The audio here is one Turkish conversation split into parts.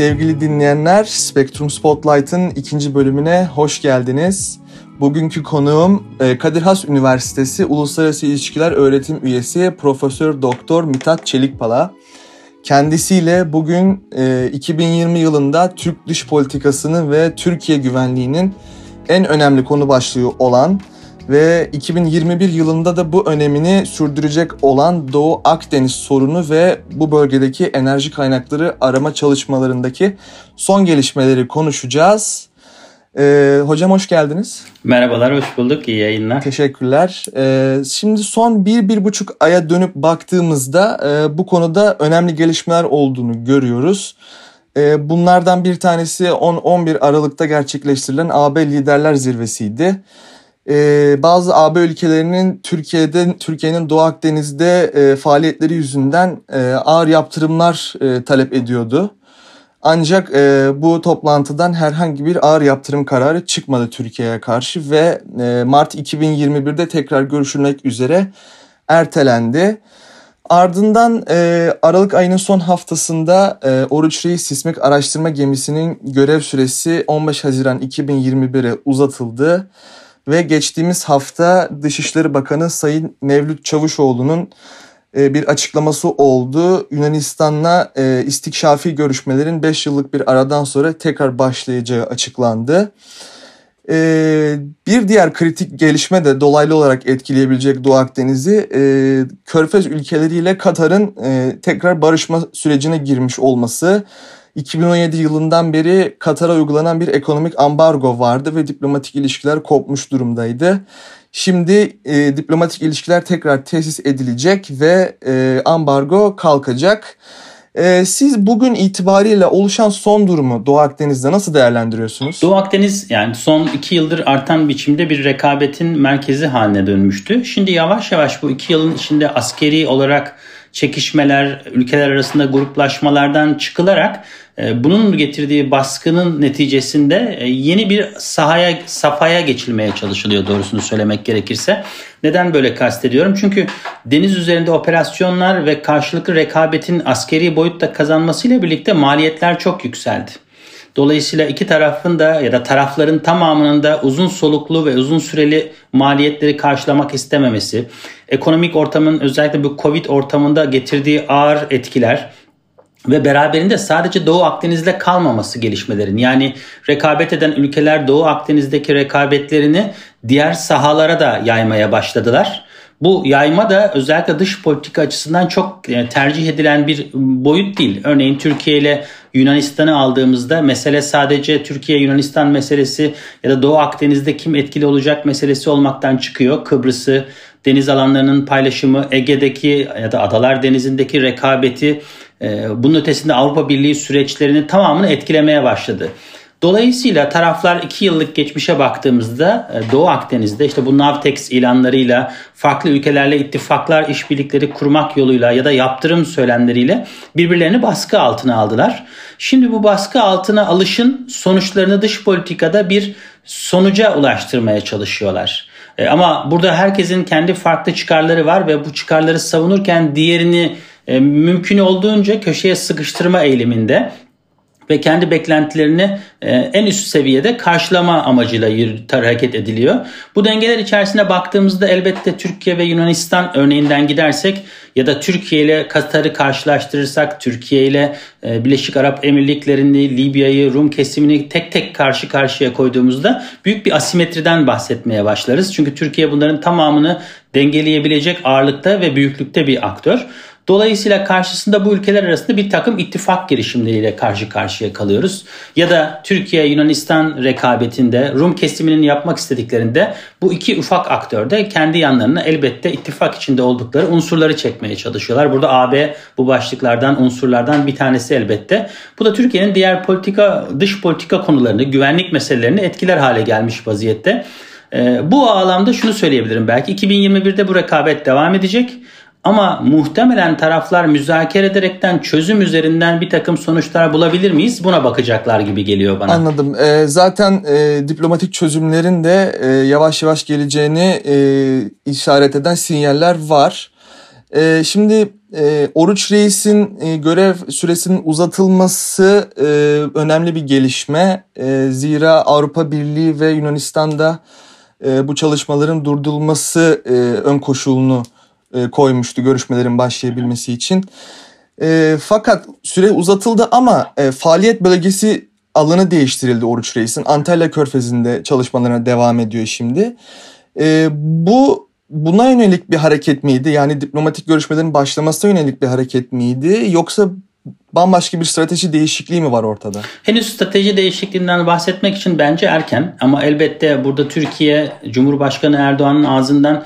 sevgili dinleyenler. Spektrum Spotlight'ın ikinci bölümüne hoş geldiniz. Bugünkü konuğum e, Kadir Has Üniversitesi Uluslararası İlişkiler Öğretim Üyesi Profesör Doktor Mithat Çelikpala. Kendisiyle bugün 2020 e, yılında Türk dış politikasının ve Türkiye güvenliğinin en önemli konu başlığı olan ve 2021 yılında da bu önemini sürdürecek olan Doğu Akdeniz sorunu ve bu bölgedeki enerji kaynakları arama çalışmalarındaki son gelişmeleri konuşacağız. Ee, hocam hoş geldiniz. Merhabalar, hoş bulduk. İyi yayınlar. Teşekkürler. Ee, şimdi son bir, bir buçuk aya dönüp baktığımızda e, bu konuda önemli gelişmeler olduğunu görüyoruz. E, bunlardan bir tanesi 10-11 Aralık'ta gerçekleştirilen AB Liderler Zirvesi'ydi e, bazı AB ülkelerinin Türkiye'de Türkiye'nin Doğu Akdeniz'de e, faaliyetleri yüzünden e, ağır yaptırımlar e, talep ediyordu. Ancak e, bu toplantıdan herhangi bir ağır yaptırım kararı çıkmadı Türkiye'ye karşı ve e, Mart 2021'de tekrar görüşülmek üzere ertelendi. Ardından e, Aralık ayının son haftasında e, Oruç Reis Sismik Araştırma Gemisi'nin görev süresi 15 Haziran 2021'e uzatıldı ve geçtiğimiz hafta Dışişleri Bakanı Sayın Mevlüt Çavuşoğlu'nun e, bir açıklaması oldu. Yunanistan'la e, istikşafi görüşmelerin 5 yıllık bir aradan sonra tekrar başlayacağı açıklandı. E, bir diğer kritik gelişme de dolaylı olarak etkileyebilecek Doğu Akdeniz'i Körfez ülkeleriyle Katar'ın tekrar barışma sürecine girmiş olması. 2017 yılından beri Katar'a uygulanan bir ekonomik ambargo vardı ve diplomatik ilişkiler kopmuş durumdaydı. Şimdi e, diplomatik ilişkiler tekrar tesis edilecek ve e, ambargo kalkacak. E, siz bugün itibariyle oluşan son durumu Doğu Akdeniz'de nasıl değerlendiriyorsunuz? Doğu Akdeniz yani son iki yıldır artan biçimde bir rekabetin merkezi haline dönmüştü. Şimdi yavaş yavaş bu iki yılın içinde askeri olarak çekişmeler, ülkeler arasında gruplaşmalardan çıkılarak e, bunun getirdiği baskının neticesinde e, yeni bir sahaya, safhaya geçilmeye çalışılıyor doğrusunu söylemek gerekirse. Neden böyle kastediyorum? Çünkü deniz üzerinde operasyonlar ve karşılıklı rekabetin askeri boyutta kazanmasıyla birlikte maliyetler çok yükseldi. Dolayısıyla iki tarafın da ya da tarafların tamamının da uzun soluklu ve uzun süreli maliyetleri karşılamak istememesi, ekonomik ortamın özellikle bu Covid ortamında getirdiği ağır etkiler ve beraberinde sadece Doğu Akdeniz'de kalmaması gelişmelerin yani rekabet eden ülkeler Doğu Akdeniz'deki rekabetlerini diğer sahalara da yaymaya başladılar. Bu yayma da özellikle dış politika açısından çok e, tercih edilen bir boyut değil. Örneğin Türkiye ile Yunanistan'ı aldığımızda mesele sadece Türkiye-Yunanistan meselesi ya da Doğu Akdeniz'de kim etkili olacak meselesi olmaktan çıkıyor. Kıbrıs'ı, deniz alanlarının paylaşımı, Ege'deki ya da Adalar Denizi'ndeki rekabeti, e, bunun ötesinde Avrupa Birliği süreçlerini tamamını etkilemeye başladı. Dolayısıyla taraflar 2 yıllık geçmişe baktığımızda e, Doğu Akdeniz'de işte bu Navtex ilanlarıyla farklı ülkelerle ittifaklar, işbirlikleri kurmak yoluyla ya da yaptırım söylemleriyle birbirlerini baskı altına aldılar. Şimdi bu baskı altına alışın sonuçlarını dış politikada bir sonuca ulaştırmaya çalışıyorlar. E, ama burada herkesin kendi farklı çıkarları var ve bu çıkarları savunurken diğerini e, mümkün olduğunca köşeye sıkıştırma eğiliminde ve kendi beklentilerini e, en üst seviyede karşılama amacıyla hareket ediliyor. Bu dengeler içerisine baktığımızda elbette Türkiye ve Yunanistan örneğinden gidersek ya da Türkiye ile Katar'ı karşılaştırırsak Türkiye ile e, Birleşik Arap Emirlikleri'ni, Libya'yı, Rum kesimini tek tek karşı karşıya koyduğumuzda büyük bir asimetriden bahsetmeye başlarız. Çünkü Türkiye bunların tamamını dengeleyebilecek ağırlıkta ve büyüklükte bir aktör. Dolayısıyla karşısında bu ülkeler arasında bir takım ittifak girişimleriyle karşı karşıya kalıyoruz. Ya da Türkiye-Yunanistan rekabetinde Rum kesiminin yapmak istediklerinde bu iki ufak aktör de kendi yanlarına elbette ittifak içinde oldukları unsurları çekmeye çalışıyorlar. Burada AB bu başlıklardan unsurlardan bir tanesi elbette. Bu da Türkiye'nin diğer politika dış politika konularını, güvenlik meselelerini etkiler hale gelmiş vaziyette. Ee, bu alanda şunu söyleyebilirim belki 2021'de bu rekabet devam edecek. Ama muhtemelen taraflar müzakere ederekten çözüm üzerinden bir takım sonuçlar bulabilir miyiz? Buna bakacaklar gibi geliyor bana. Anladım. E, zaten e, diplomatik çözümlerin de e, yavaş yavaş geleceğini e, işaret eden sinyaller var. E, şimdi e, Oruç Reis'in e, görev süresinin uzatılması e, önemli bir gelişme. E, zira Avrupa Birliği ve Yunanistan'da e, bu çalışmaların durdurulması e, ön koşulunu e, koymuştu görüşmelerin başlayabilmesi için. E, fakat süre uzatıldı ama e, faaliyet bölgesi alanı değiştirildi Oruç Reis'in. Antalya Körfezi'nde çalışmalarına devam ediyor şimdi. E, bu buna yönelik bir hareket miydi? Yani diplomatik görüşmelerin başlamasına yönelik bir hareket miydi? Yoksa bambaşka bir strateji değişikliği mi var ortada? Henüz strateji değişikliğinden bahsetmek için bence erken ama elbette burada Türkiye Cumhurbaşkanı Erdoğan'ın ağzından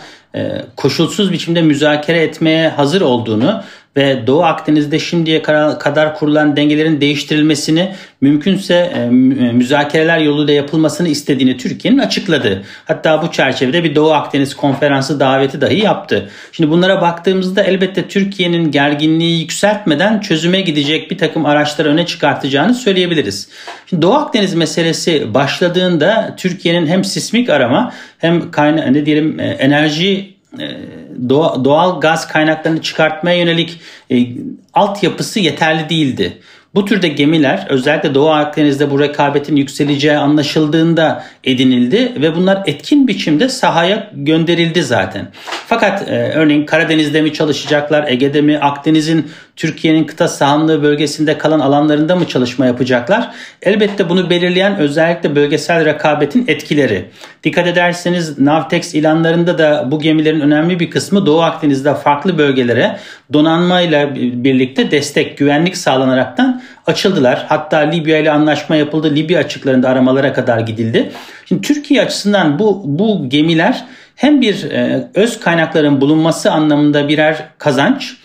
koşulsuz biçimde müzakere etmeye hazır olduğunu ve Doğu Akdeniz'de şimdiye kadar kurulan dengelerin değiştirilmesini mümkünse e, müzakereler yoluyla yapılmasını istediğini Türkiye'nin açıkladı. Hatta bu çerçevede bir Doğu Akdeniz konferansı daveti dahi yaptı. Şimdi bunlara baktığımızda elbette Türkiye'nin gerginliği yükseltmeden çözüme gidecek bir takım araçları öne çıkartacağını söyleyebiliriz. Şimdi Doğu Akdeniz meselesi başladığında Türkiye'nin hem sismik arama hem kayna ne diyelim e, enerji doğal gaz kaynaklarını çıkartmaya yönelik altyapısı yeterli değildi. Bu türde gemiler özellikle Doğu Akdeniz'de bu rekabetin yükseleceği anlaşıldığında edinildi ve bunlar etkin biçimde sahaya gönderildi zaten. Fakat e, örneğin Karadeniz'de mi çalışacaklar, Ege'de mi, Akdeniz'in Türkiye'nin kıta sahanlığı bölgesinde kalan alanlarında mı çalışma yapacaklar? Elbette bunu belirleyen özellikle bölgesel rekabetin etkileri. Dikkat ederseniz Navtex ilanlarında da bu gemilerin önemli bir kısmı Doğu Akdeniz'de farklı bölgelere donanmayla birlikte destek, güvenlik sağlanaraktan açıldılar. Hatta Libya ile anlaşma yapıldı. Libya açıklarında aramalara kadar gidildi. Şimdi Türkiye açısından bu bu gemiler hem bir e, öz kaynakların bulunması anlamında birer kazanç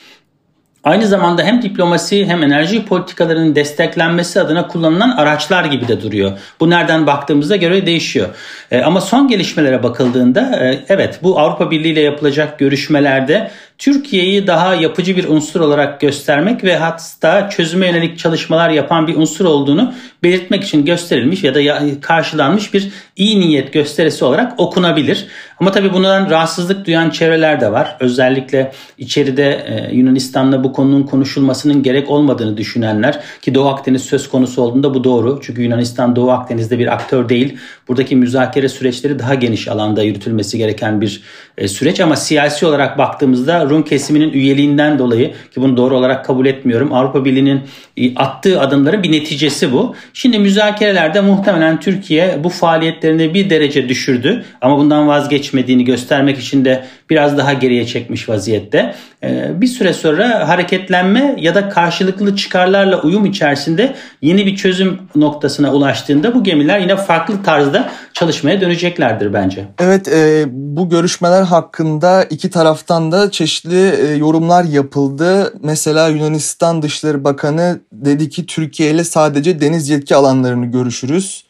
aynı zamanda hem diplomasi hem enerji politikalarının desteklenmesi adına kullanılan araçlar gibi de duruyor. Bu nereden baktığımızda göre değişiyor. E, ama son gelişmelere bakıldığında e, evet bu Avrupa Birliği ile yapılacak görüşmelerde Türkiye'yi daha yapıcı bir unsur olarak göstermek ve hatta çözüme yönelik çalışmalar yapan bir unsur olduğunu belirtmek için gösterilmiş ya da karşılanmış bir iyi niyet gösterisi olarak okunabilir. Ama tabii bundan rahatsızlık duyan çevreler de var. Özellikle içeride e, Yunanistan'la bu konunun konuşulmasının gerek olmadığını düşünenler ki Doğu Akdeniz söz konusu olduğunda bu doğru. Çünkü Yunanistan Doğu Akdeniz'de bir aktör değil. Buradaki müzakere süreçleri daha geniş alanda yürütülmesi gereken bir e, süreç ama siyasi olarak baktığımızda Rum kesiminin üyeliğinden dolayı ki bunu doğru olarak kabul etmiyorum. Avrupa Birliği'nin e, attığı adımların bir neticesi bu. Şimdi müzakerelerde muhtemelen Türkiye bu faaliyetlerini bir derece düşürdü ama bundan vazgeçmediğini göstermek için de biraz daha geriye çekmiş vaziyette. E, bir süre sonra hareketlenme ya da karşılıklı çıkarlarla uyum içerisinde yeni bir çözüm noktasına ulaştığında bu gemiler yine farklı tarzda çalışmaya döneceklerdir bence. Evet e, bu görüşmeler hakkında iki taraftan da çeşitli e, yorumlar yapıldı. Mesela Yunanistan Dışişleri Bakanı dedi ki Türkiye ile sadece deniz yetki alanlarını görüşürüz.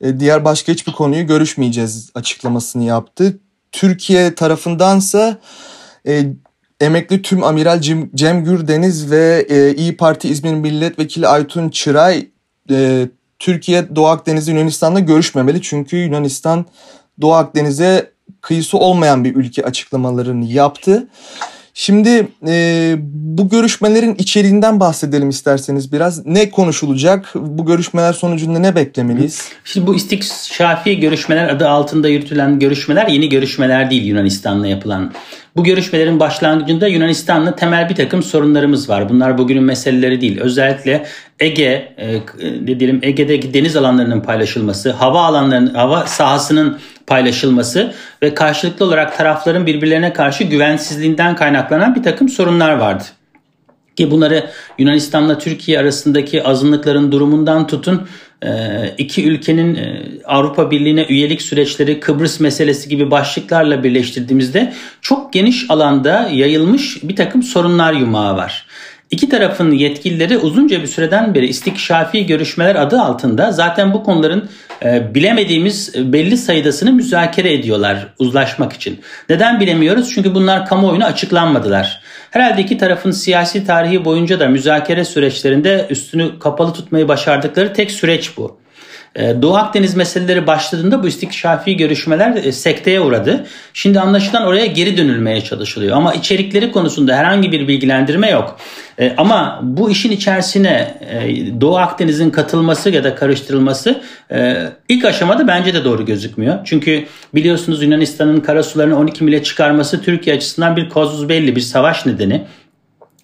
E, diğer başka hiçbir konuyu görüşmeyeceğiz açıklamasını yaptı. Türkiye tarafındansa e, emekli tüm amiral Cem, Cem Gürdeniz ve e, İyi Parti İzmir Milletvekili Aytun Çıray e, Türkiye Doğu Akdeniz'de Yunanistan'la görüşmemeli. Çünkü Yunanistan Doğu Akdeniz'e kıyısı olmayan bir ülke açıklamalarını yaptı. Şimdi e, bu görüşmelerin içeriğinden bahsedelim isterseniz biraz. Ne konuşulacak? Bu görüşmeler sonucunda ne beklemeliyiz? Şimdi bu istikşafi görüşmeler adı altında yürütülen görüşmeler yeni görüşmeler değil Yunanistan'la yapılan. Bu görüşmelerin başlangıcında Yunanistan'la temel bir takım sorunlarımız var. Bunlar bugünün meseleleri değil. Özellikle Ege, e, ne diyelim Ege'deki deniz alanlarının paylaşılması, hava alanlarının, hava sahasının paylaşılması ve karşılıklı olarak tarafların birbirlerine karşı güvensizliğinden kaynaklanan bir takım sorunlar vardı. Ki bunları Yunanistan'la Türkiye arasındaki azınlıkların durumundan tutun e, iki ülkenin e, Avrupa Birliği'ne üyelik süreçleri Kıbrıs meselesi gibi başlıklarla birleştirdiğimizde çok geniş alanda yayılmış bir takım sorunlar yumağı var. İki tarafın yetkilileri uzunca bir süreden beri istikşafi görüşmeler adı altında zaten bu konuların e, bilemediğimiz belli sayıdasını müzakere ediyorlar uzlaşmak için. Neden bilemiyoruz? Çünkü bunlar kamuoyuna açıklanmadılar. Herhalde iki tarafın siyasi tarihi boyunca da müzakere süreçlerinde üstünü kapalı tutmayı başardıkları tek süreç bu. E, Doğu Akdeniz meseleleri başladığında bu istikşafi görüşmeler e, sekteye uğradı. Şimdi anlaşılan oraya geri dönülmeye çalışılıyor. Ama içerikleri konusunda herhangi bir bilgilendirme yok. E, ama bu işin içerisine Doğu Akdeniz'in katılması ya da karıştırılması ilk aşamada bence de doğru gözükmüyor. Çünkü biliyorsunuz Yunanistan'ın karasularını 12 mile çıkarması Türkiye açısından bir kozuz belli bir savaş nedeni.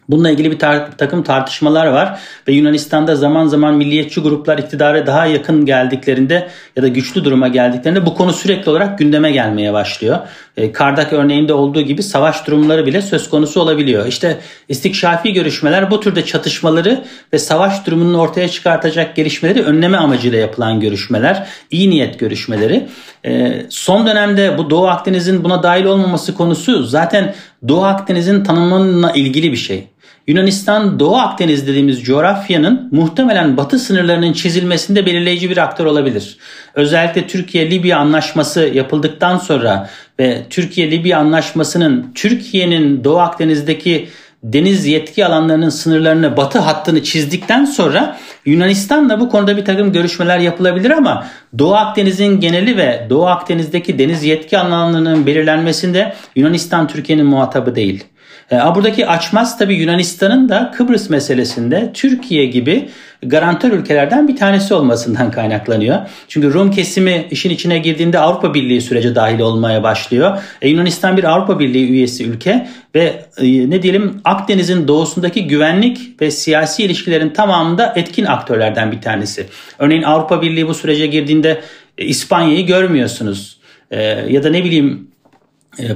Bununla ilgili bir, tar- takım tartışmalar var ve Yunanistan'da zaman zaman milliyetçi gruplar iktidara daha yakın geldiklerinde ya da güçlü duruma geldiklerinde bu konu sürekli olarak gündeme gelmeye başlıyor. E, Kardak örneğinde olduğu gibi savaş durumları bile söz konusu olabiliyor. İşte istikşafi görüşmeler bu türde çatışmaları ve savaş durumunun ortaya çıkartacak gelişmeleri önleme amacıyla yapılan görüşmeler, iyi niyet görüşmeleri. E, son dönemde bu Doğu Akdeniz'in buna dahil olmaması konusu zaten Doğu Akdeniz'in tanımına ilgili bir şey. Yunanistan Doğu Akdeniz dediğimiz coğrafyanın muhtemelen batı sınırlarının çizilmesinde belirleyici bir aktör olabilir. Özellikle Türkiye-Libya anlaşması yapıldıktan sonra ve Türkiye-Libya anlaşmasının Türkiye'nin Doğu Akdeniz'deki deniz yetki alanlarının sınırlarını batı hattını çizdikten sonra Yunanistan'la bu konuda bir takım görüşmeler yapılabilir ama Doğu Akdeniz'in geneli ve Doğu Akdeniz'deki deniz yetki alanlarının belirlenmesinde Yunanistan Türkiye'nin muhatabı değil. E, buradaki açmaz tabi Yunanistan'ın da Kıbrıs meselesinde Türkiye gibi garantör ülkelerden bir tanesi olmasından kaynaklanıyor. Çünkü Rum kesimi işin içine girdiğinde Avrupa Birliği sürece dahil olmaya başlıyor. E, Yunanistan bir Avrupa Birliği üyesi ülke ve e, ne diyelim Akdeniz'in doğusundaki güvenlik ve siyasi ilişkilerin tamamında etkin aktörlerden bir tanesi. Örneğin Avrupa Birliği bu sürece girdiğinde e, İspanya'yı görmüyorsunuz. E, ya da ne bileyim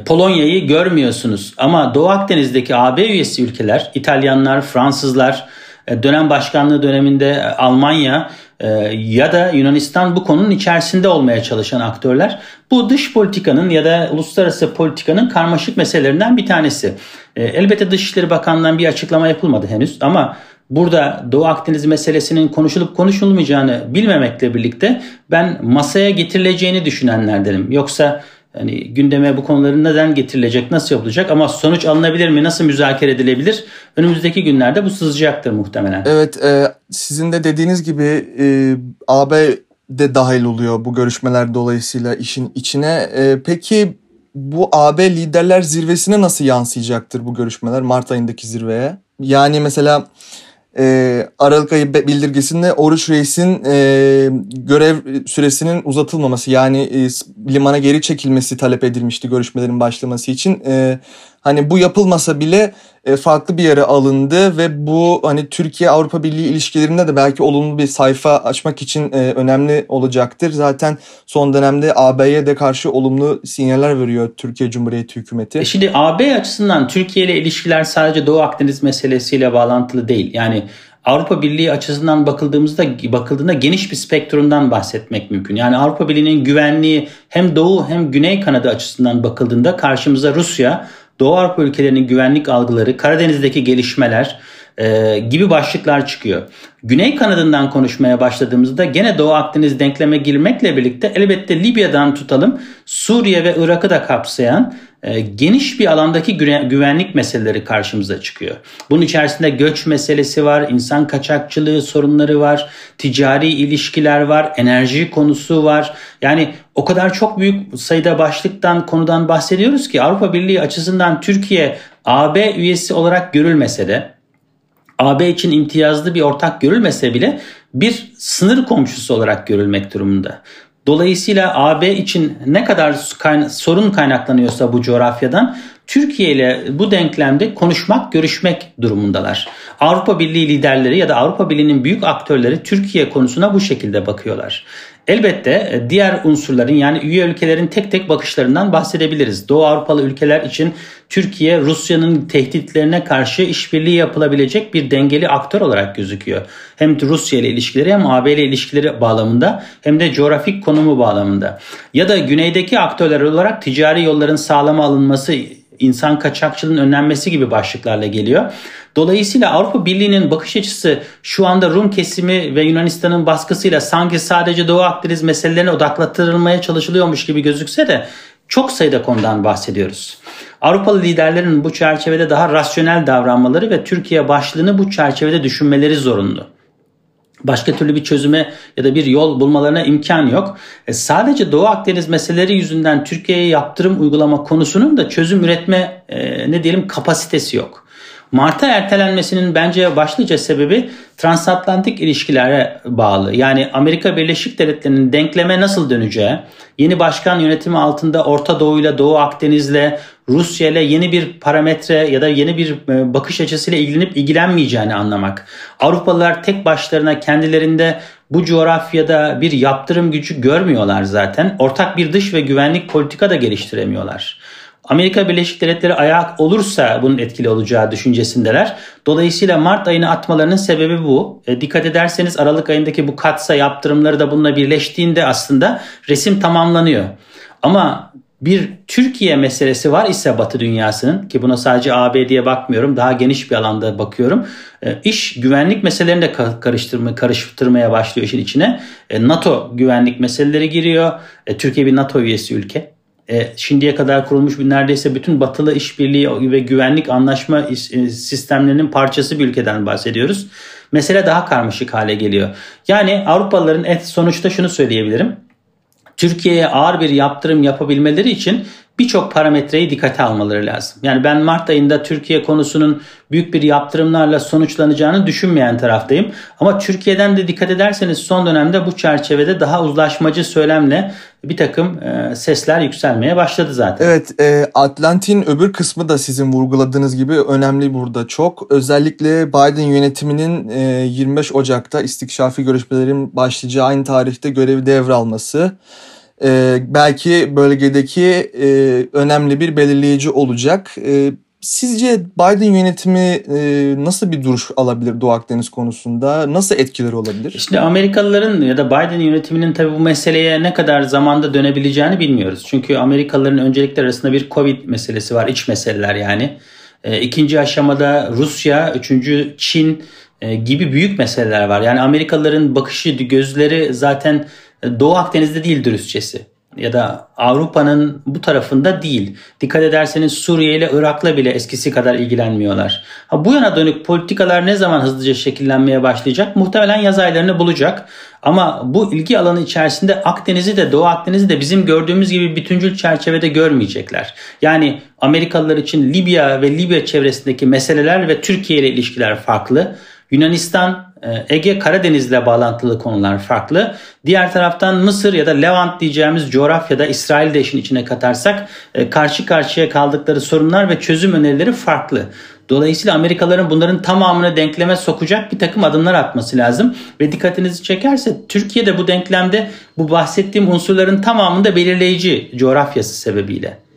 Polonya'yı görmüyorsunuz. Ama Doğu Akdeniz'deki AB üyesi ülkeler, İtalyanlar, Fransızlar, e, dönem başkanlığı döneminde e, Almanya ya da Yunanistan bu konunun içerisinde olmaya çalışan aktörler. Bu dış politikanın ya da uluslararası politikanın karmaşık meselelerinden bir tanesi. Elbette Dışişleri Bakanlığı'ndan bir açıklama yapılmadı henüz ama burada Doğu Akdeniz meselesinin konuşulup konuşulmayacağını bilmemekle birlikte ben masaya getirileceğini düşünenlerdenim. Yoksa Hani gündeme bu konuların neden getirilecek, nasıl yapılacak ama sonuç alınabilir mi, nasıl müzakere edilebilir? Önümüzdeki günlerde bu sızacaktır muhtemelen. Evet, e, sizin de dediğiniz gibi e, AB de dahil oluyor bu görüşmeler dolayısıyla işin içine. E, peki bu AB liderler zirvesine nasıl yansıyacaktır bu görüşmeler Mart ayındaki zirveye? Yani mesela e, Aralık ayı bildirgesinde Oruç Reis'in e, görev süresinin uzatılmaması yani e, limana geri çekilmesi talep edilmişti görüşmelerin başlaması için. E, hani bu yapılmasa bile e, farklı bir yere alındı ve bu hani Türkiye Avrupa Birliği ilişkilerinde de belki olumlu bir sayfa açmak için e, önemli olacaktır. Zaten son dönemde AB'ye de karşı olumlu sinyaller veriyor Türkiye Cumhuriyeti hükümeti. E şimdi AB açısından Türkiye ile ilişkiler sadece Doğu Akdeniz meselesiyle bağlantılı değil. Yani Avrupa Birliği açısından bakıldığımızda bakıldığında geniş bir spektrumdan bahsetmek mümkün. Yani Avrupa Birliği'nin güvenliği hem Doğu hem Güney kanadı açısından bakıldığında karşımıza Rusya, Doğu Avrupa ülkelerinin güvenlik algıları, Karadeniz'deki gelişmeler e, gibi başlıklar çıkıyor. Güney kanadından konuşmaya başladığımızda gene Doğu Akdeniz denkleme girmekle birlikte elbette Libya'dan tutalım Suriye ve Irak'ı da kapsayan e, geniş bir alandaki güvenlik meseleleri karşımıza çıkıyor. Bunun içerisinde göç meselesi var, insan kaçakçılığı sorunları var, ticari ilişkiler var, enerji konusu var. Yani o kadar çok büyük sayıda başlıktan konudan bahsediyoruz ki Avrupa Birliği açısından Türkiye AB üyesi olarak görülmese de AB için imtiyazlı bir ortak görülmese bile bir sınır komşusu olarak görülmek durumunda. Dolayısıyla AB için ne kadar sorun kaynaklanıyorsa bu coğrafyadan Türkiye ile bu denklemde konuşmak, görüşmek durumundalar. Avrupa Birliği liderleri ya da Avrupa Birliği'nin büyük aktörleri Türkiye konusuna bu şekilde bakıyorlar. Elbette e, diğer unsurların yani üye ülkelerin tek tek bakışlarından bahsedebiliriz. Doğu Avrupalı ülkeler için Türkiye Rusya'nın tehditlerine karşı işbirliği yapılabilecek bir dengeli aktör olarak gözüküyor. Hem Rusya ile ilişkileri hem AB ile ilişkileri bağlamında hem de coğrafik konumu bağlamında. Ya da güneydeki aktörler olarak ticari yolların sağlama alınması insan kaçakçılığının önlenmesi gibi başlıklarla geliyor. Dolayısıyla Avrupa Birliği'nin bakış açısı şu anda Rum kesimi ve Yunanistan'ın baskısıyla sanki sadece Doğu Akdeniz meselelerine odaklatılmaya çalışılıyormuş gibi gözükse de çok sayıda konudan bahsediyoruz. Avrupalı liderlerin bu çerçevede daha rasyonel davranmaları ve Türkiye başlığını bu çerçevede düşünmeleri zorunlu. Başka türlü bir çözüme ya da bir yol bulmalarına imkan yok. E sadece Doğu Akdeniz meseleleri yüzünden Türkiye'ye yaptırım uygulama konusunun da çözüm üretme e, ne diyelim kapasitesi yok. Mart'a ertelenmesinin bence başlıca sebebi transatlantik ilişkilere bağlı. Yani Amerika Birleşik Devletleri'nin denkleme nasıl döneceği, yeni başkan yönetimi altında Orta Doğu ile Doğu Akdeniz'le, Rusya ile yeni bir parametre ya da yeni bir e, bakış açısıyla ilgilenip ilgilenmeyeceğini anlamak. Avrupalılar tek başlarına kendilerinde bu coğrafyada bir yaptırım gücü görmüyorlar zaten. Ortak bir dış ve güvenlik politika da geliştiremiyorlar. Amerika Birleşik Devletleri ayak olursa bunun etkili olacağı düşüncesindeler. Dolayısıyla Mart ayını atmalarının sebebi bu. E, dikkat ederseniz Aralık ayındaki bu katsa yaptırımları da bununla birleştiğinde aslında resim tamamlanıyor. Ama bir Türkiye meselesi var ise Batı dünyasının ki buna sadece ABD'ye bakmıyorum daha geniş bir alanda bakıyorum. E, iş güvenlik meselelerini de karıştırma, karıştırmaya başlıyor işin içine. E, NATO güvenlik meseleleri giriyor. E, Türkiye bir NATO üyesi ülke e, şimdiye kadar kurulmuş bir neredeyse bütün batılı işbirliği ve güvenlik anlaşma sistemlerinin parçası bir ülkeden bahsediyoruz. Mesele daha karmaşık hale geliyor. Yani Avrupalıların et sonuçta şunu söyleyebilirim. Türkiye'ye ağır bir yaptırım yapabilmeleri için birçok parametreyi dikkate almaları lazım. Yani ben Mart ayında Türkiye konusunun büyük bir yaptırımlarla sonuçlanacağını düşünmeyen taraftayım. Ama Türkiye'den de dikkat ederseniz son dönemde bu çerçevede daha uzlaşmacı söylemle bir takım e, sesler yükselmeye başladı zaten. Evet, e, Atlantin öbür kısmı da sizin vurguladığınız gibi önemli burada çok. Özellikle Biden yönetiminin e, 25 Ocak'ta istikşafi görüşmelerin başlayacağı aynı tarihte görevi devralması e, belki bölgedeki e, önemli bir belirleyici olacak. E, sizce Biden yönetimi e, nasıl bir duruş alabilir Doğu Akdeniz konusunda? Nasıl etkileri olabilir? İşte Amerikalıların ya da Biden yönetiminin tabii bu meseleye ne kadar zamanda dönebileceğini bilmiyoruz. Çünkü Amerikalıların öncelikler arasında bir Covid meselesi var, iç meseleler yani. E, ikinci aşamada Rusya, üçüncü Çin e, gibi büyük meseleler var. Yani Amerikalıların bakışı, gözleri zaten Doğu Akdeniz'de değil dürüstçesi ya da Avrupa'nın bu tarafında değil. Dikkat ederseniz Suriye ile Irak'la bile eskisi kadar ilgilenmiyorlar. Ha, bu yana dönük politikalar ne zaman hızlıca şekillenmeye başlayacak? Muhtemelen yaz aylarını bulacak. Ama bu ilgi alanı içerisinde Akdeniz'i de Doğu Akdeniz'i de bizim gördüğümüz gibi bütüncül çerçevede görmeyecekler. Yani Amerikalılar için Libya ve Libya çevresindeki meseleler ve Türkiye ile ilişkiler farklı. Yunanistan, e, Ege, Karadeniz'le bağlantılı konular farklı. Diğer taraftan Mısır ya da Levant diyeceğimiz coğrafyada İsrail de işin içine katarsak e, karşı karşıya kaldıkları sorunlar ve çözüm önerileri farklı. Dolayısıyla Amerikalıların bunların tamamını denkleme sokacak bir takım adımlar atması lazım. Ve dikkatinizi çekerse Türkiye de bu denklemde bu bahsettiğim unsurların tamamında belirleyici coğrafyası sebebiyle.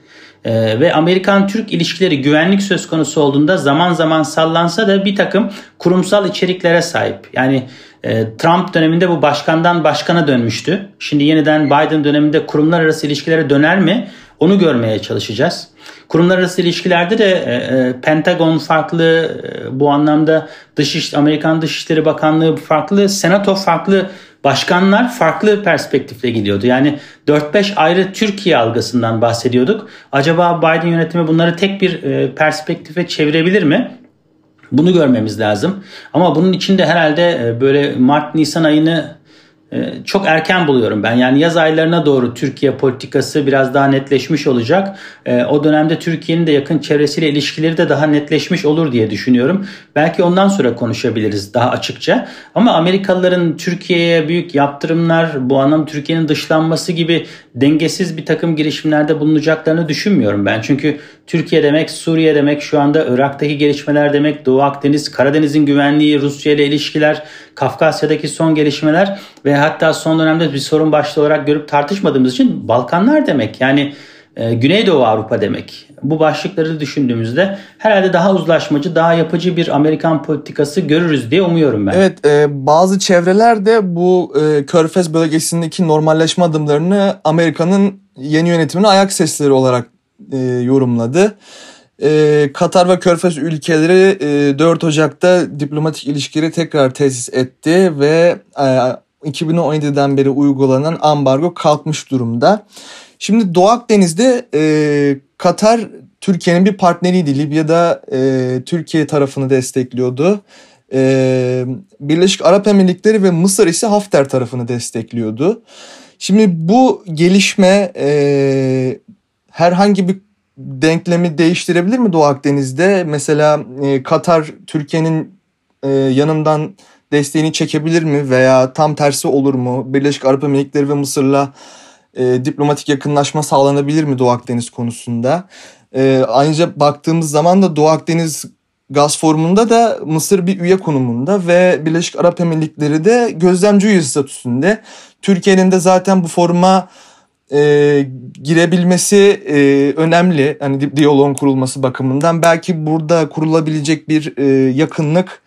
Ee, ve Amerikan-Türk ilişkileri güvenlik söz konusu olduğunda zaman zaman sallansa da bir takım kurumsal içeriklere sahip. Yani e, Trump döneminde bu başkandan başkana dönmüştü. Şimdi yeniden Biden döneminde kurumlar arası ilişkilere döner mi? Onu görmeye çalışacağız. Kurumlar arası ilişkilerde de e, e, Pentagon farklı, e, bu anlamda Dış Amerikan Dışişleri Bakanlığı farklı, Senato farklı başkanlar farklı perspektifle gidiyordu. Yani 4-5 ayrı Türkiye algısından bahsediyorduk. Acaba Biden yönetimi bunları tek bir e, perspektife çevirebilir mi? Bunu görmemiz lazım. Ama bunun için de herhalde e, böyle Mart-Nisan ayını çok erken buluyorum ben. Yani yaz aylarına doğru Türkiye politikası biraz daha netleşmiş olacak. Ee, o dönemde Türkiye'nin de yakın çevresiyle ilişkileri de daha netleşmiş olur diye düşünüyorum. Belki ondan sonra konuşabiliriz daha açıkça. Ama Amerikalıların Türkiye'ye büyük yaptırımlar, bu anlam Türkiye'nin dışlanması gibi dengesiz bir takım girişimlerde bulunacaklarını düşünmüyorum ben. Çünkü Türkiye demek, Suriye demek, şu anda Irak'taki gelişmeler demek, Doğu Akdeniz, Karadeniz'in güvenliği, Rusya ile ilişkiler, Kafkasya'daki son gelişmeler ve hatta son dönemde bir sorun başlığı olarak görüp tartışmadığımız için Balkanlar demek. Yani e, Güneydoğu Avrupa demek. Bu başlıkları düşündüğümüzde herhalde daha uzlaşmacı, daha yapıcı bir Amerikan politikası görürüz diye umuyorum ben. Evet, e, bazı çevreler de bu e, Körfez bölgesindeki normalleşme adımlarını Amerika'nın yeni yönetimine ayak sesleri olarak e, yorumladı. E, Katar ve Körfez ülkeleri e, 4 Ocak'ta diplomatik ilişkileri tekrar tesis etti ve e, 2017'den beri uygulanan ambargo kalkmış durumda. Şimdi Doğu Akdeniz'de e, Katar Türkiye'nin bir partneriydi. Libya'da e, Türkiye tarafını destekliyordu. E, Birleşik Arap Emirlikleri ve Mısır ise Hafter tarafını destekliyordu. Şimdi bu gelişme e, herhangi bir denklemi değiştirebilir mi Doğu Akdeniz'de? Mesela e, Katar Türkiye'nin e, yanından desteğini çekebilir mi veya tam tersi olur mu? Birleşik Arap Emirlikleri ve Mısır'la e, diplomatik yakınlaşma sağlanabilir mi Doğu Akdeniz konusunda? E, ayrıca baktığımız zaman da Doğu Akdeniz Gaz Forumu'nda da Mısır bir üye konumunda ve Birleşik Arap Emirlikleri de gözlemci üye statüsünde. Türkiye'nin de zaten bu foruma e, girebilmesi e, önemli. Hani diyaloğun kurulması bakımından. Belki burada kurulabilecek bir e, yakınlık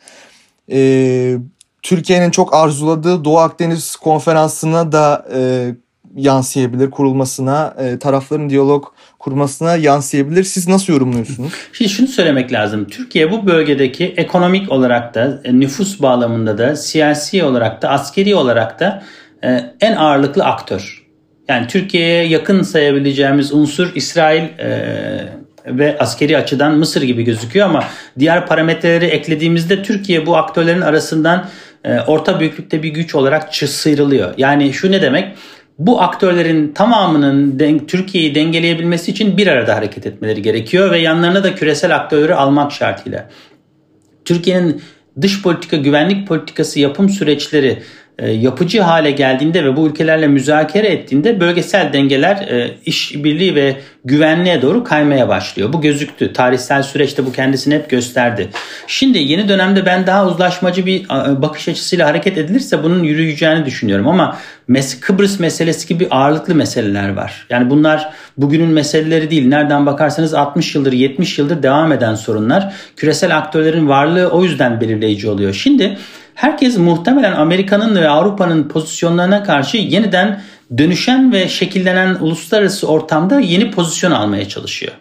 e, Türkiye'nin çok arzuladığı Doğu Akdeniz konferansına da e, yansıyabilir kurulmasına, e, tarafların diyalog kurmasına yansıyabilir. Siz nasıl yorumluyorsunuz? Şimdi şunu söylemek lazım. Türkiye bu bölgedeki ekonomik olarak da, e, nüfus bağlamında da, siyasi olarak da, askeri olarak da e, en ağırlıklı aktör. Yani Türkiye'ye yakın sayabileceğimiz unsur İsrail e, ve askeri açıdan Mısır gibi gözüküyor ama diğer parametreleri eklediğimizde Türkiye bu aktörlerin arasından e, orta büyüklükte bir güç olarak sıyrılıyor. Yani şu ne demek? Bu aktörlerin tamamının den- Türkiye'yi dengeleyebilmesi için bir arada hareket etmeleri gerekiyor ve yanlarına da küresel aktörleri almak şartıyla. Türkiye'nin dış politika, güvenlik politikası yapım süreçleri yapıcı hale geldiğinde ve bu ülkelerle müzakere ettiğinde bölgesel dengeler e, işbirliği ve güvenliğe doğru kaymaya başlıyor. Bu gözüktü. Tarihsel süreçte bu kendisini hep gösterdi. Şimdi yeni dönemde ben daha uzlaşmacı bir bakış açısıyla hareket edilirse bunun yürüyeceğini düşünüyorum ama Kıbrıs meselesi gibi ağırlıklı meseleler var. Yani bunlar bugünün meseleleri değil. Nereden bakarsanız 60 yıldır 70 yıldır devam eden sorunlar. Küresel aktörlerin varlığı o yüzden belirleyici oluyor. Şimdi herkes muhtemelen Amerika'nın ve Avrupa'nın pozisyonlarına karşı yeniden dönüşen ve şekillenen uluslararası ortamda yeni pozisyon almaya çalışıyor.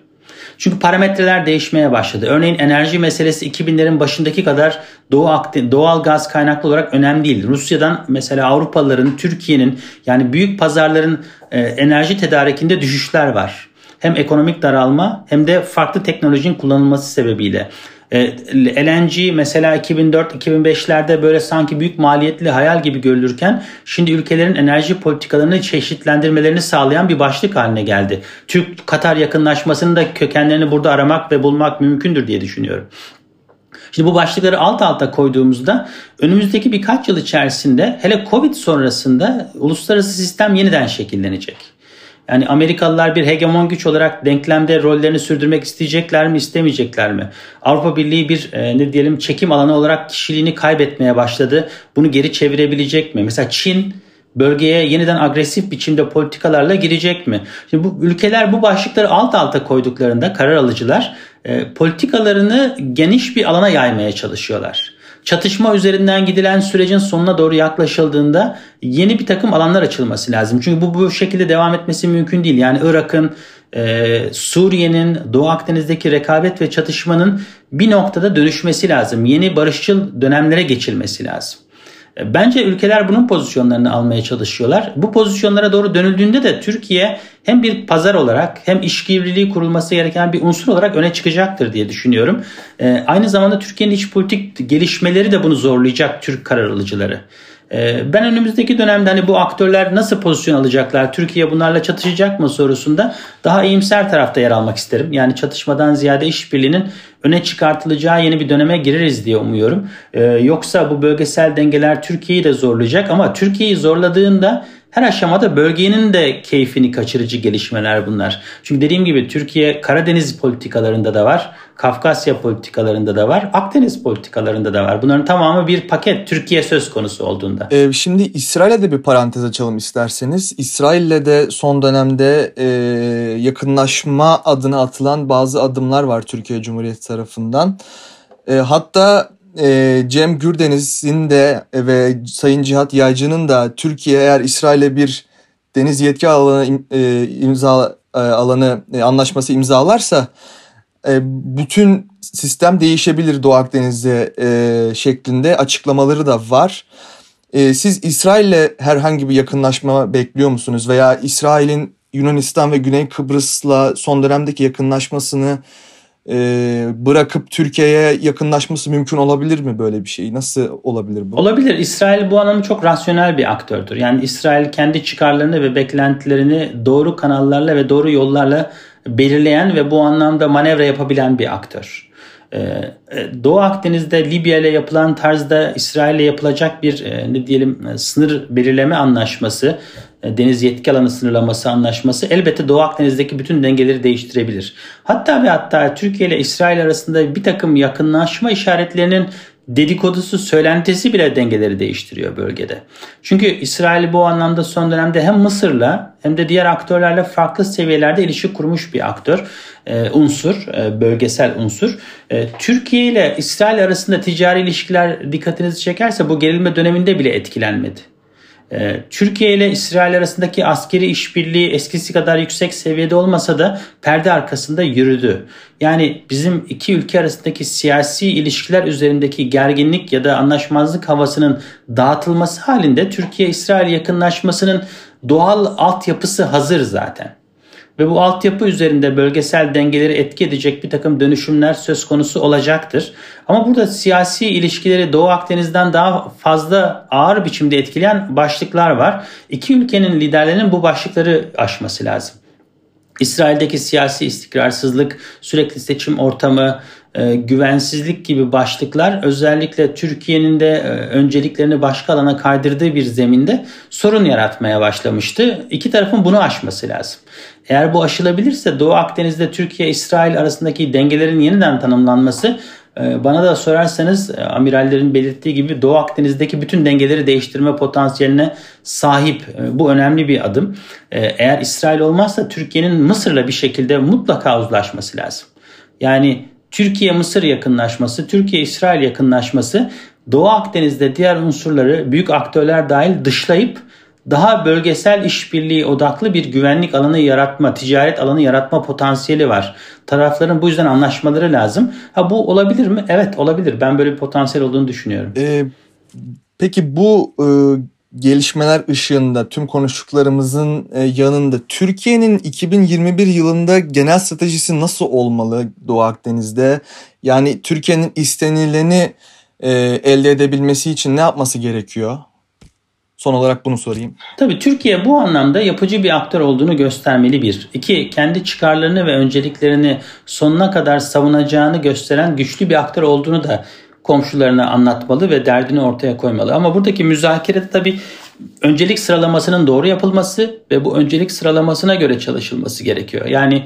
Çünkü parametreler değişmeye başladı. Örneğin enerji meselesi 2000'lerin başındaki kadar Doğu Akdeniz, doğal gaz kaynaklı olarak önemli değil. Rusya'dan mesela Avrupalıların, Türkiye'nin yani büyük pazarların e, enerji tedarikinde düşüşler var. Hem ekonomik daralma hem de farklı teknolojinin kullanılması sebebiyle. E, LNG mesela 2004-2005'lerde böyle sanki büyük maliyetli hayal gibi görülürken şimdi ülkelerin enerji politikalarını çeşitlendirmelerini sağlayan bir başlık haline geldi. Türk-Katar yakınlaşmasının da kökenlerini burada aramak ve bulmak mümkündür diye düşünüyorum. Şimdi bu başlıkları alt alta koyduğumuzda önümüzdeki birkaç yıl içerisinde hele Covid sonrasında uluslararası sistem yeniden şekillenecek. Yani Amerikalılar bir hegemon güç olarak denklemde rollerini sürdürmek isteyecekler mi, istemeyecekler mi? Avrupa Birliği bir e, ne diyelim çekim alanı olarak kişiliğini kaybetmeye başladı. Bunu geri çevirebilecek mi? Mesela Çin bölgeye yeniden agresif biçimde politikalarla girecek mi? Şimdi bu ülkeler bu başlıkları alt alta koyduklarında karar alıcılar e, politikalarını geniş bir alana yaymaya çalışıyorlar çatışma üzerinden gidilen sürecin sonuna doğru yaklaşıldığında yeni bir takım alanlar açılması lazım. Çünkü bu bu şekilde devam etmesi mümkün değil. Yani Irak'ın, e, Suriye'nin, Doğu Akdeniz'deki rekabet ve çatışmanın bir noktada dönüşmesi lazım. Yeni barışçıl dönemlere geçilmesi lazım. Bence ülkeler bunun pozisyonlarını almaya çalışıyorlar. Bu pozisyonlara doğru dönüldüğünde de Türkiye hem bir pazar olarak hem işbirliği kurulması gereken bir unsur olarak öne çıkacaktır diye düşünüyorum. E, aynı zamanda Türkiye'nin iç politik gelişmeleri de bunu zorlayacak Türk karar alıcıları. Ee, ben önümüzdeki dönemde hani bu aktörler nasıl pozisyon alacaklar, Türkiye bunlarla çatışacak mı sorusunda daha iyimser tarafta yer almak isterim. Yani çatışmadan ziyade işbirliğinin öne çıkartılacağı yeni bir döneme gireriz diye umuyorum. Ee, yoksa bu bölgesel dengeler Türkiye'yi de zorlayacak ama Türkiye'yi zorladığında her aşamada bölgenin de keyfini kaçırıcı gelişmeler bunlar. Çünkü dediğim gibi Türkiye Karadeniz politikalarında da var. Kafkasya politikalarında da var. Akdeniz politikalarında da var. Bunların tamamı bir paket Türkiye söz konusu olduğunda. Ee, şimdi İsrail'e de bir parantez açalım isterseniz. İsrail'le de son dönemde e, yakınlaşma adına atılan bazı adımlar var Türkiye Cumhuriyeti tarafından. E, hatta e, Cem Gürdeniz'in de ve Sayın Cihat Yaycı'nın da Türkiye eğer İsrail'e bir deniz yetki alanı e, imza e, alanı e, anlaşması imzalarsa e, bütün sistem değişebilir Doğu Akdeniz'de e, şeklinde açıklamaları da var. E, siz İsrail'le herhangi bir yakınlaşma bekliyor musunuz veya İsrail'in Yunanistan ve Güney Kıbrıs'la son dönemdeki yakınlaşmasını e, bırakıp Türkiye'ye yakınlaşması mümkün olabilir mi böyle bir şey? Nasıl olabilir bu? Olabilir. İsrail bu anlamda çok rasyonel bir aktördür. Yani İsrail kendi çıkarlarını ve beklentilerini doğru kanallarla ve doğru yollarla belirleyen ve bu anlamda manevra yapabilen bir aktör. Ee, e, Doğu Akdeniz'de Libya ile yapılan tarzda İsrail ile yapılacak bir e, ne diyelim e, sınır belirleme anlaşması, deniz yetki alanı sınırlaması anlaşması elbette Doğu Akdeniz'deki bütün dengeleri değiştirebilir. Hatta ve hatta Türkiye ile İsrail arasında bir takım yakınlaşma işaretlerinin dedikodusu, söylentisi bile dengeleri değiştiriyor bölgede. Çünkü İsrail bu anlamda son dönemde hem Mısır'la hem de diğer aktörlerle farklı seviyelerde ilişki kurmuş bir aktör, e, unsur, e, bölgesel unsur. E, Türkiye ile İsrail arasında ticari ilişkiler dikkatinizi çekerse bu gerilme döneminde bile etkilenmedi. Ee, Türkiye ile İsrail arasındaki askeri işbirliği eskisi kadar yüksek seviyede olmasa da perde arkasında yürüdü. Yani bizim iki ülke arasındaki siyasi ilişkiler üzerindeki gerginlik ya da anlaşmazlık havasının dağıtılması halinde Türkiye-İsrail yakınlaşmasının doğal altyapısı hazır zaten ve bu altyapı üzerinde bölgesel dengeleri etki edecek bir takım dönüşümler söz konusu olacaktır. Ama burada siyasi ilişkileri Doğu Akdeniz'den daha fazla ağır biçimde etkileyen başlıklar var. İki ülkenin liderlerinin bu başlıkları aşması lazım. İsrail'deki siyasi istikrarsızlık, sürekli seçim ortamı, e, güvensizlik gibi başlıklar özellikle Türkiye'nin de e, önceliklerini başka alana kaydırdığı bir zeminde sorun yaratmaya başlamıştı. İki tarafın bunu aşması lazım. Eğer bu aşılabilirse Doğu Akdeniz'de Türkiye-İsrail arasındaki dengelerin yeniden tanımlanması e, bana da sorarsanız e, amirallerin belirttiği gibi Doğu Akdeniz'deki bütün dengeleri değiştirme potansiyeline sahip. E, bu önemli bir adım. Eğer İsrail olmazsa Türkiye'nin Mısır'la bir şekilde mutlaka uzlaşması lazım. Yani Türkiye-Mısır yakınlaşması, Türkiye-İsrail yakınlaşması Doğu Akdeniz'de diğer unsurları büyük aktörler dahil dışlayıp daha bölgesel işbirliği odaklı bir güvenlik alanı yaratma, ticaret alanı yaratma potansiyeli var. Tarafların bu yüzden anlaşmaları lazım. Ha bu olabilir mi? Evet olabilir. Ben böyle bir potansiyel olduğunu düşünüyorum. Ee, peki bu e, gelişmeler ışığında tüm konuştuklarımızın e, yanında Türkiye'nin 2021 yılında genel stratejisi nasıl olmalı Doğu Akdeniz'de? Yani Türkiye'nin istenileni e, elde edebilmesi için ne yapması gerekiyor? Son olarak bunu sorayım. Tabii Türkiye bu anlamda yapıcı bir aktör olduğunu göstermeli bir. İki, kendi çıkarlarını ve önceliklerini sonuna kadar savunacağını gösteren güçlü bir aktör olduğunu da komşularına anlatmalı ve derdini ortaya koymalı. Ama buradaki müzakerede tabii öncelik sıralamasının doğru yapılması ve bu öncelik sıralamasına göre çalışılması gerekiyor. Yani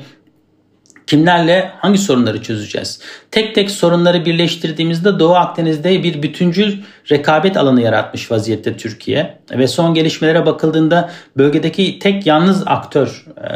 Kimlerle hangi sorunları çözeceğiz? Tek tek sorunları birleştirdiğimizde Doğu Akdeniz'de bir bütüncül rekabet alanı yaratmış vaziyette Türkiye. Ve son gelişmelere bakıldığında bölgedeki tek yalnız aktör e,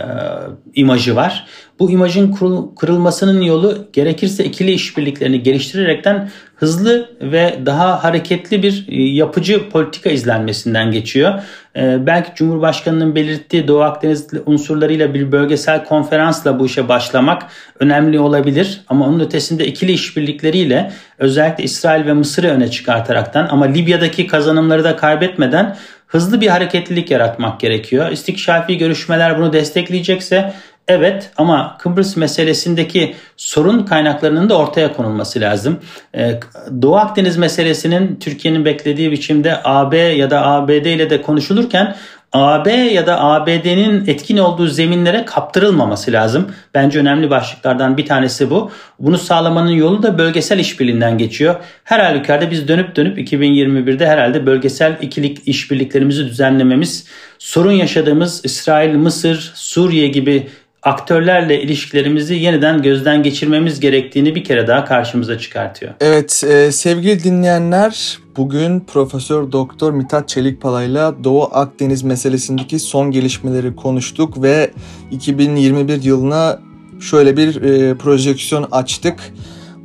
imajı var. Bu imajın kırılmasının yolu gerekirse ikili işbirliklerini geliştirerekten hızlı ve daha hareketli bir e, yapıcı politika izlenmesinden geçiyor. E, belki Cumhurbaşkanı'nın belirttiği Doğu Akdeniz unsurlarıyla bir bölgesel konferansla bu işe başlamak önemli olabilir. Ama onun ötesinde ikili işbirlikleriyle özellikle İsrail ve Mısır'ı öne çıkartaraktan ama Libya'daki kazanımları da kaybetmeden hızlı bir hareketlilik yaratmak gerekiyor. İstikşafi görüşmeler bunu destekleyecekse Evet ama Kıbrıs meselesindeki sorun kaynaklarının da ortaya konulması lazım. Ee, Doğu Akdeniz meselesinin Türkiye'nin beklediği biçimde AB ya da ABD ile de konuşulurken AB ya da ABD'nin etkin olduğu zeminlere kaptırılmaması lazım. Bence önemli başlıklardan bir tanesi bu. Bunu sağlamanın yolu da bölgesel işbirliğinden geçiyor. Her halükarda biz dönüp dönüp 2021'de herhalde bölgesel ikilik işbirliklerimizi düzenlememiz, sorun yaşadığımız İsrail, Mısır, Suriye gibi aktörlerle ilişkilerimizi yeniden gözden geçirmemiz gerektiğini bir kere daha karşımıza çıkartıyor. Evet e, sevgili dinleyenler bugün Profesör Doktor Mithat Çelikpalay'la Doğu Akdeniz meselesindeki son gelişmeleri konuştuk ve 2021 yılına şöyle bir e, projeksiyon açtık.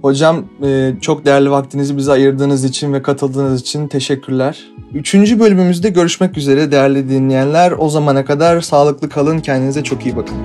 Hocam e, çok değerli vaktinizi bize ayırdığınız için ve katıldığınız için teşekkürler. Üçüncü bölümümüzde görüşmek üzere değerli dinleyenler. O zamana kadar sağlıklı kalın, kendinize çok iyi bakın.